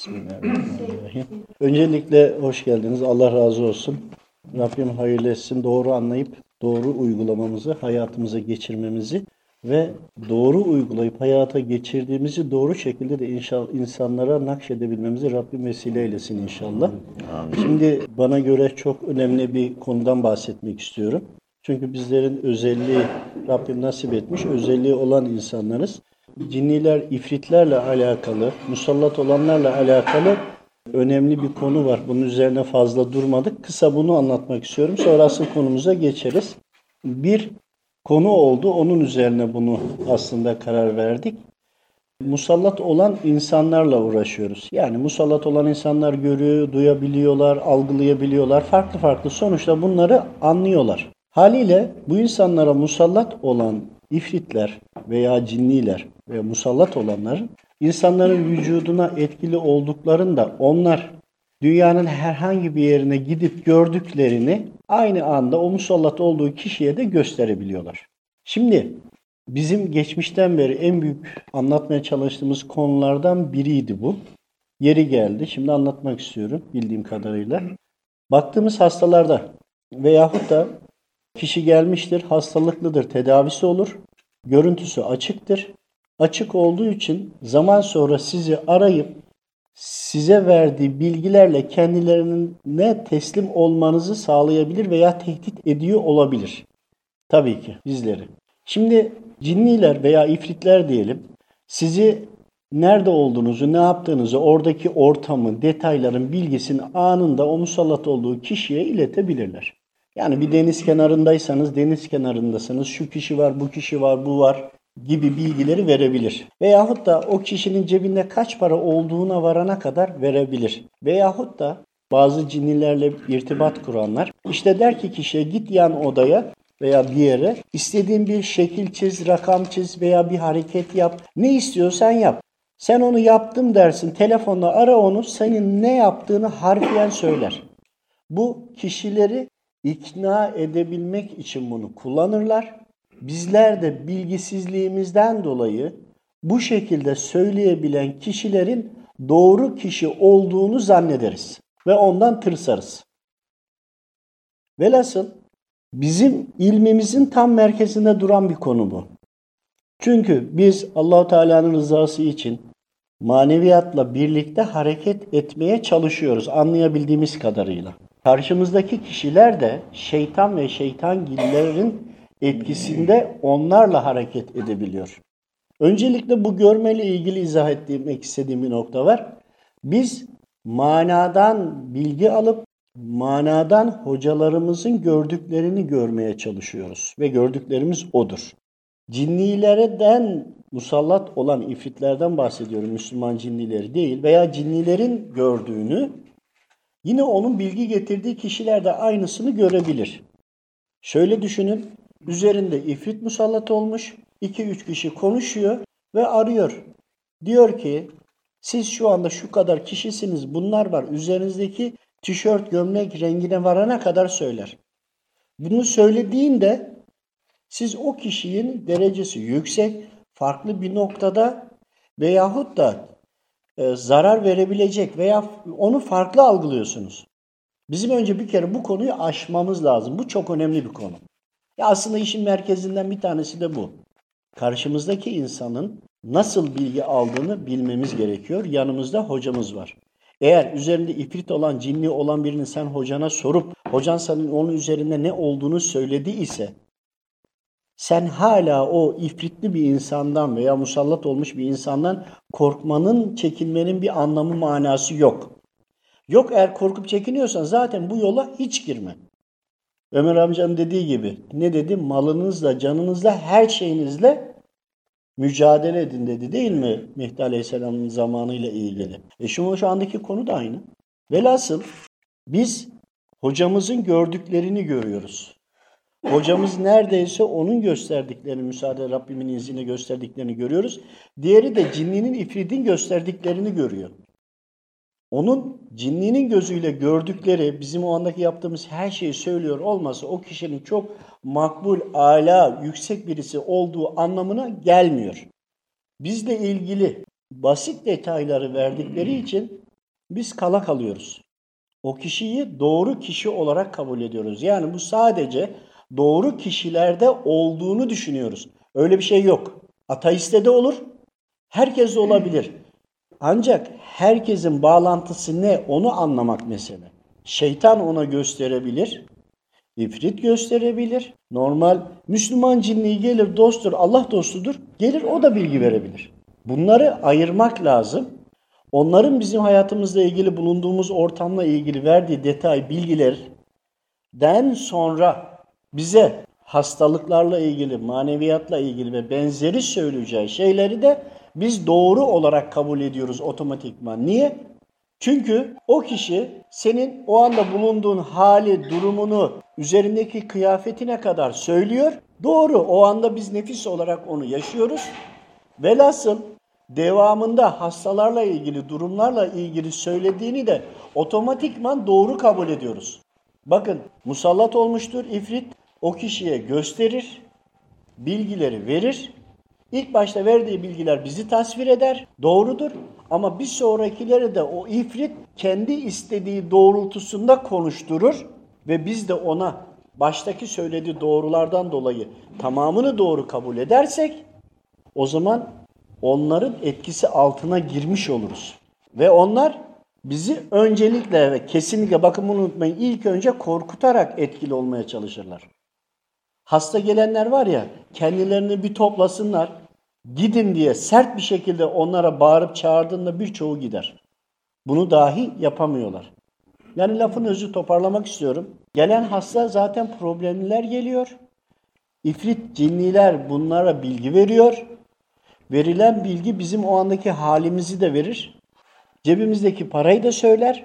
Bismillahirrahmanirrahim. Öncelikle hoş geldiniz. Allah razı olsun. Rabbim hayırlı etsin. Doğru anlayıp doğru uygulamamızı, hayatımıza geçirmemizi ve doğru uygulayıp hayata geçirdiğimizi doğru şekilde de inşallah insanlara nakşedebilmemizi Rabbim vesile eylesin inşallah. Şimdi bana göre çok önemli bir konudan bahsetmek istiyorum. Çünkü bizlerin özelliği Rabbim nasip etmiş, özelliği olan insanlarız cinniler, ifritlerle alakalı, musallat olanlarla alakalı önemli bir konu var. Bunun üzerine fazla durmadık. Kısa bunu anlatmak istiyorum. Sonra asıl konumuza geçeriz. Bir konu oldu. Onun üzerine bunu aslında karar verdik. Musallat olan insanlarla uğraşıyoruz. Yani musallat olan insanlar görüyor, duyabiliyorlar, algılayabiliyorlar. Farklı farklı sonuçta bunları anlıyorlar. Haliyle bu insanlara musallat olan ifritler veya cinniler ve musallat olanların insanların vücuduna etkili olduklarında onlar dünyanın herhangi bir yerine gidip gördüklerini aynı anda o musallat olduğu kişiye de gösterebiliyorlar. Şimdi bizim geçmişten beri en büyük anlatmaya çalıştığımız konulardan biriydi bu. Yeri geldi. Şimdi anlatmak istiyorum bildiğim kadarıyla. Baktığımız hastalarda veyahut da kişi gelmiştir, hastalıklıdır, tedavisi olur. Görüntüsü açıktır açık olduğu için zaman sonra sizi arayıp size verdiği bilgilerle kendilerine teslim olmanızı sağlayabilir veya tehdit ediyor olabilir. Tabii ki bizleri. Şimdi cinniler veya ifritler diyelim sizi nerede olduğunuzu, ne yaptığınızı, oradaki ortamı, detayların bilgisini anında o musallat olduğu kişiye iletebilirler. Yani bir deniz kenarındaysanız deniz kenarındasınız, şu kişi var, bu kişi var, bu var gibi bilgileri verebilir. Veyahut da o kişinin cebinde kaç para olduğuna varana kadar verebilir. Veyahut da bazı cinnilerle irtibat kuranlar işte der ki kişiye git yan odaya veya bir yere istediğin bir şekil çiz, rakam çiz veya bir hareket yap. Ne istiyorsan yap. Sen onu yaptım dersin. Telefonla ara onu. Senin ne yaptığını harfiyen söyler. Bu kişileri ikna edebilmek için bunu kullanırlar bizler de bilgisizliğimizden dolayı bu şekilde söyleyebilen kişilerin doğru kişi olduğunu zannederiz ve ondan tırsarız. Velhasıl bizim ilmimizin tam merkezinde duran bir konu bu. Çünkü biz Allahu Teala'nın rızası için maneviyatla birlikte hareket etmeye çalışıyoruz anlayabildiğimiz kadarıyla. Karşımızdaki kişiler de şeytan ve şeytan gillerin etkisinde onlarla hareket edebiliyor. Öncelikle bu görmeyle ilgili izah etmek istediğim bir nokta var. Biz manadan bilgi alıp manadan hocalarımızın gördüklerini görmeye çalışıyoruz ve gördüklerimiz odur. Cinnilerden musallat olan ifritlerden bahsediyorum Müslüman cinnileri değil veya cinnilerin gördüğünü yine onun bilgi getirdiği kişiler de aynısını görebilir. Şöyle düşünün Üzerinde ifrit musallat olmuş. 2-3 kişi konuşuyor ve arıyor. Diyor ki siz şu anda şu kadar kişisiniz bunlar var. Üzerinizdeki tişört gömlek rengine varana kadar söyler. Bunu söylediğinde siz o kişinin derecesi yüksek, farklı bir noktada veyahut da zarar verebilecek veya onu farklı algılıyorsunuz. Bizim önce bir kere bu konuyu aşmamız lazım. Bu çok önemli bir konu. Ya aslında işin merkezinden bir tanesi de bu. Karşımızdaki insanın nasıl bilgi aldığını bilmemiz gerekiyor. Yanımızda hocamız var. Eğer üzerinde ifrit olan, cinli olan birini sen hocana sorup hocan senin onun üzerinde ne olduğunu söyledi ise sen hala o ifritli bir insandan veya musallat olmuş bir insandan korkmanın, çekinmenin bir anlamı manası yok. Yok eğer korkup çekiniyorsan zaten bu yola hiç girme. Ömer amcanın dediği gibi ne dedi? Malınızla, canınızla, her şeyinizle mücadele edin dedi değil mi Mehdi Aleyhisselam'ın zamanıyla ilgili? E şu, şu andaki konu da aynı. Velhasıl biz hocamızın gördüklerini görüyoruz. Hocamız neredeyse onun gösterdiklerini, müsaade Rabbimin izniyle gösterdiklerini görüyoruz. Diğeri de cinninin, ifridin gösterdiklerini görüyor. Onun cinninin gözüyle gördükleri bizim o andaki yaptığımız her şeyi söylüyor olması o kişinin çok makbul, ala, yüksek birisi olduğu anlamına gelmiyor. Bizle ilgili basit detayları verdikleri için biz kala kalıyoruz. O kişiyi doğru kişi olarak kabul ediyoruz. Yani bu sadece doğru kişilerde olduğunu düşünüyoruz. Öyle bir şey yok. Ateiste de olur, herkes de olabilir. Ancak herkesin bağlantısı ne onu anlamak mesele. Şeytan ona gösterebilir, ifrit gösterebilir. Normal Müslüman cinliği gelir dosttur, Allah dostudur. Gelir o da bilgi verebilir. Bunları ayırmak lazım. Onların bizim hayatımızla ilgili bulunduğumuz ortamla ilgili verdiği detay bilgilerden sonra bize hastalıklarla ilgili, maneviyatla ilgili ve benzeri söyleyeceği şeyleri de biz doğru olarak kabul ediyoruz otomatikman. Niye? Çünkü o kişi senin o anda bulunduğun hali, durumunu, üzerindeki kıyafetine kadar söylüyor. Doğru, o anda biz nefis olarak onu yaşıyoruz. Velhasıl devamında hastalarla ilgili, durumlarla ilgili söylediğini de otomatikman doğru kabul ediyoruz. Bakın musallat olmuştur ifrit, o kişiye gösterir, bilgileri verir. İlk başta verdiği bilgiler bizi tasvir eder, doğrudur. Ama bir sonrakileri de o ifrit kendi istediği doğrultusunda konuşturur ve biz de ona baştaki söylediği doğrulardan dolayı tamamını doğru kabul edersek o zaman onların etkisi altına girmiş oluruz. Ve onlar bizi öncelikle ve kesinlikle bakın bunu unutmayın ilk önce korkutarak etkili olmaya çalışırlar. Hasta gelenler var ya kendilerini bir toplasınlar gidin diye sert bir şekilde onlara bağırıp çağırdığında birçoğu gider. Bunu dahi yapamıyorlar. Yani lafın özü toparlamak istiyorum. Gelen hasta zaten problemliler geliyor. İfrit cinniler bunlara bilgi veriyor. Verilen bilgi bizim o andaki halimizi de verir. Cebimizdeki parayı da söyler.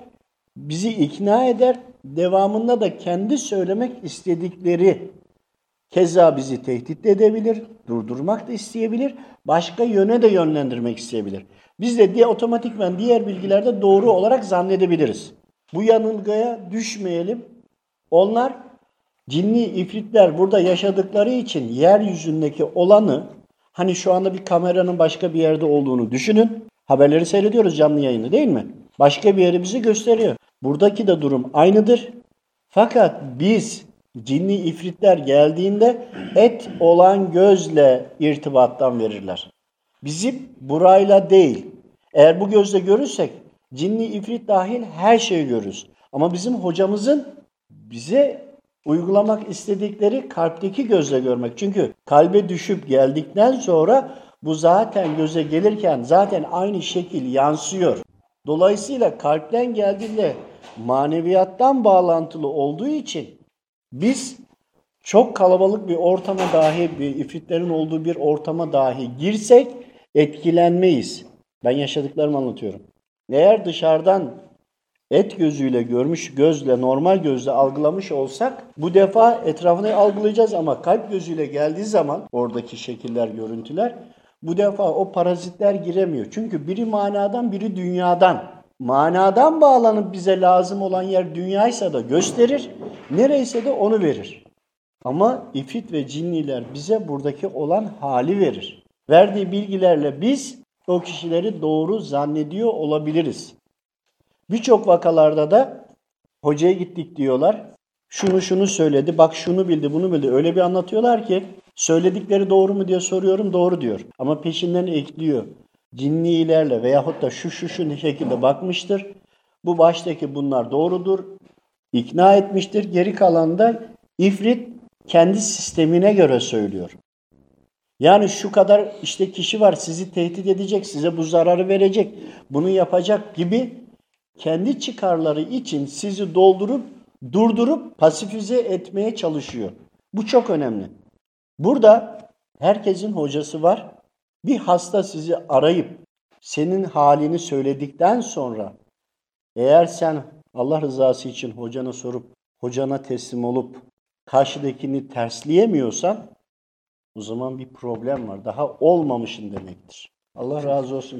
Bizi ikna eder. Devamında da kendi söylemek istedikleri keza bizi tehdit edebilir, durdurmak da isteyebilir, başka yöne de yönlendirmek isteyebilir. Biz de diye otomatikmen diğer bilgilerde doğru olarak zannedebiliriz. Bu yanılgıya düşmeyelim. Onlar cinni ifritler burada yaşadıkları için yeryüzündeki olanı hani şu anda bir kameranın başka bir yerde olduğunu düşünün. Haberleri seyrediyoruz canlı yayını değil mi? Başka bir yeri bizi gösteriyor. Buradaki de durum aynıdır. Fakat biz cinni ifritler geldiğinde et olan gözle irtibattan verirler. Bizim burayla değil. Eğer bu gözle görürsek cinni ifrit dahil her şeyi görürüz. Ama bizim hocamızın bize uygulamak istedikleri kalpteki gözle görmek. Çünkü kalbe düşüp geldikten sonra bu zaten göze gelirken zaten aynı şekil yansıyor. Dolayısıyla kalpten geldiğinde maneviyattan bağlantılı olduğu için biz çok kalabalık bir ortama dahi, bir ifritlerin olduğu bir ortama dahi girsek etkilenmeyiz. Ben yaşadıklarımı anlatıyorum. Eğer dışarıdan et gözüyle görmüş gözle, normal gözle algılamış olsak bu defa etrafını algılayacağız ama kalp gözüyle geldiği zaman oradaki şekiller, görüntüler bu defa o parazitler giremiyor. Çünkü biri manadan, biri dünyadan. Manadan bağlanıp bize lazım olan yer dünyaysa da gösterir, nereyse de onu verir. Ama ifrit ve cinniler bize buradaki olan hali verir. Verdiği bilgilerle biz o kişileri doğru zannediyor olabiliriz. Birçok vakalarda da hocaya gittik diyorlar. Şunu şunu söyledi, bak şunu bildi, bunu bildi. Öyle bir anlatıyorlar ki söyledikleri doğru mu diye soruyorum, doğru diyor. Ama peşinden ekliyor. Cinnilerle veyahut da şu şu şu şekilde bakmıştır. Bu baştaki bunlar doğrudur. İkna etmiştir. Geri kalan da ifrit kendi sistemine göre söylüyor. Yani şu kadar işte kişi var sizi tehdit edecek, size bu zararı verecek, bunu yapacak gibi kendi çıkarları için sizi doldurup durdurup pasifize etmeye çalışıyor. Bu çok önemli. Burada herkesin hocası var. Bir hasta sizi arayıp senin halini söyledikten sonra eğer sen Allah rızası için hocana sorup hocana teslim olup karşıdakini tersleyemiyorsan o zaman bir problem var. Daha olmamışın demektir. Allah razı olsun.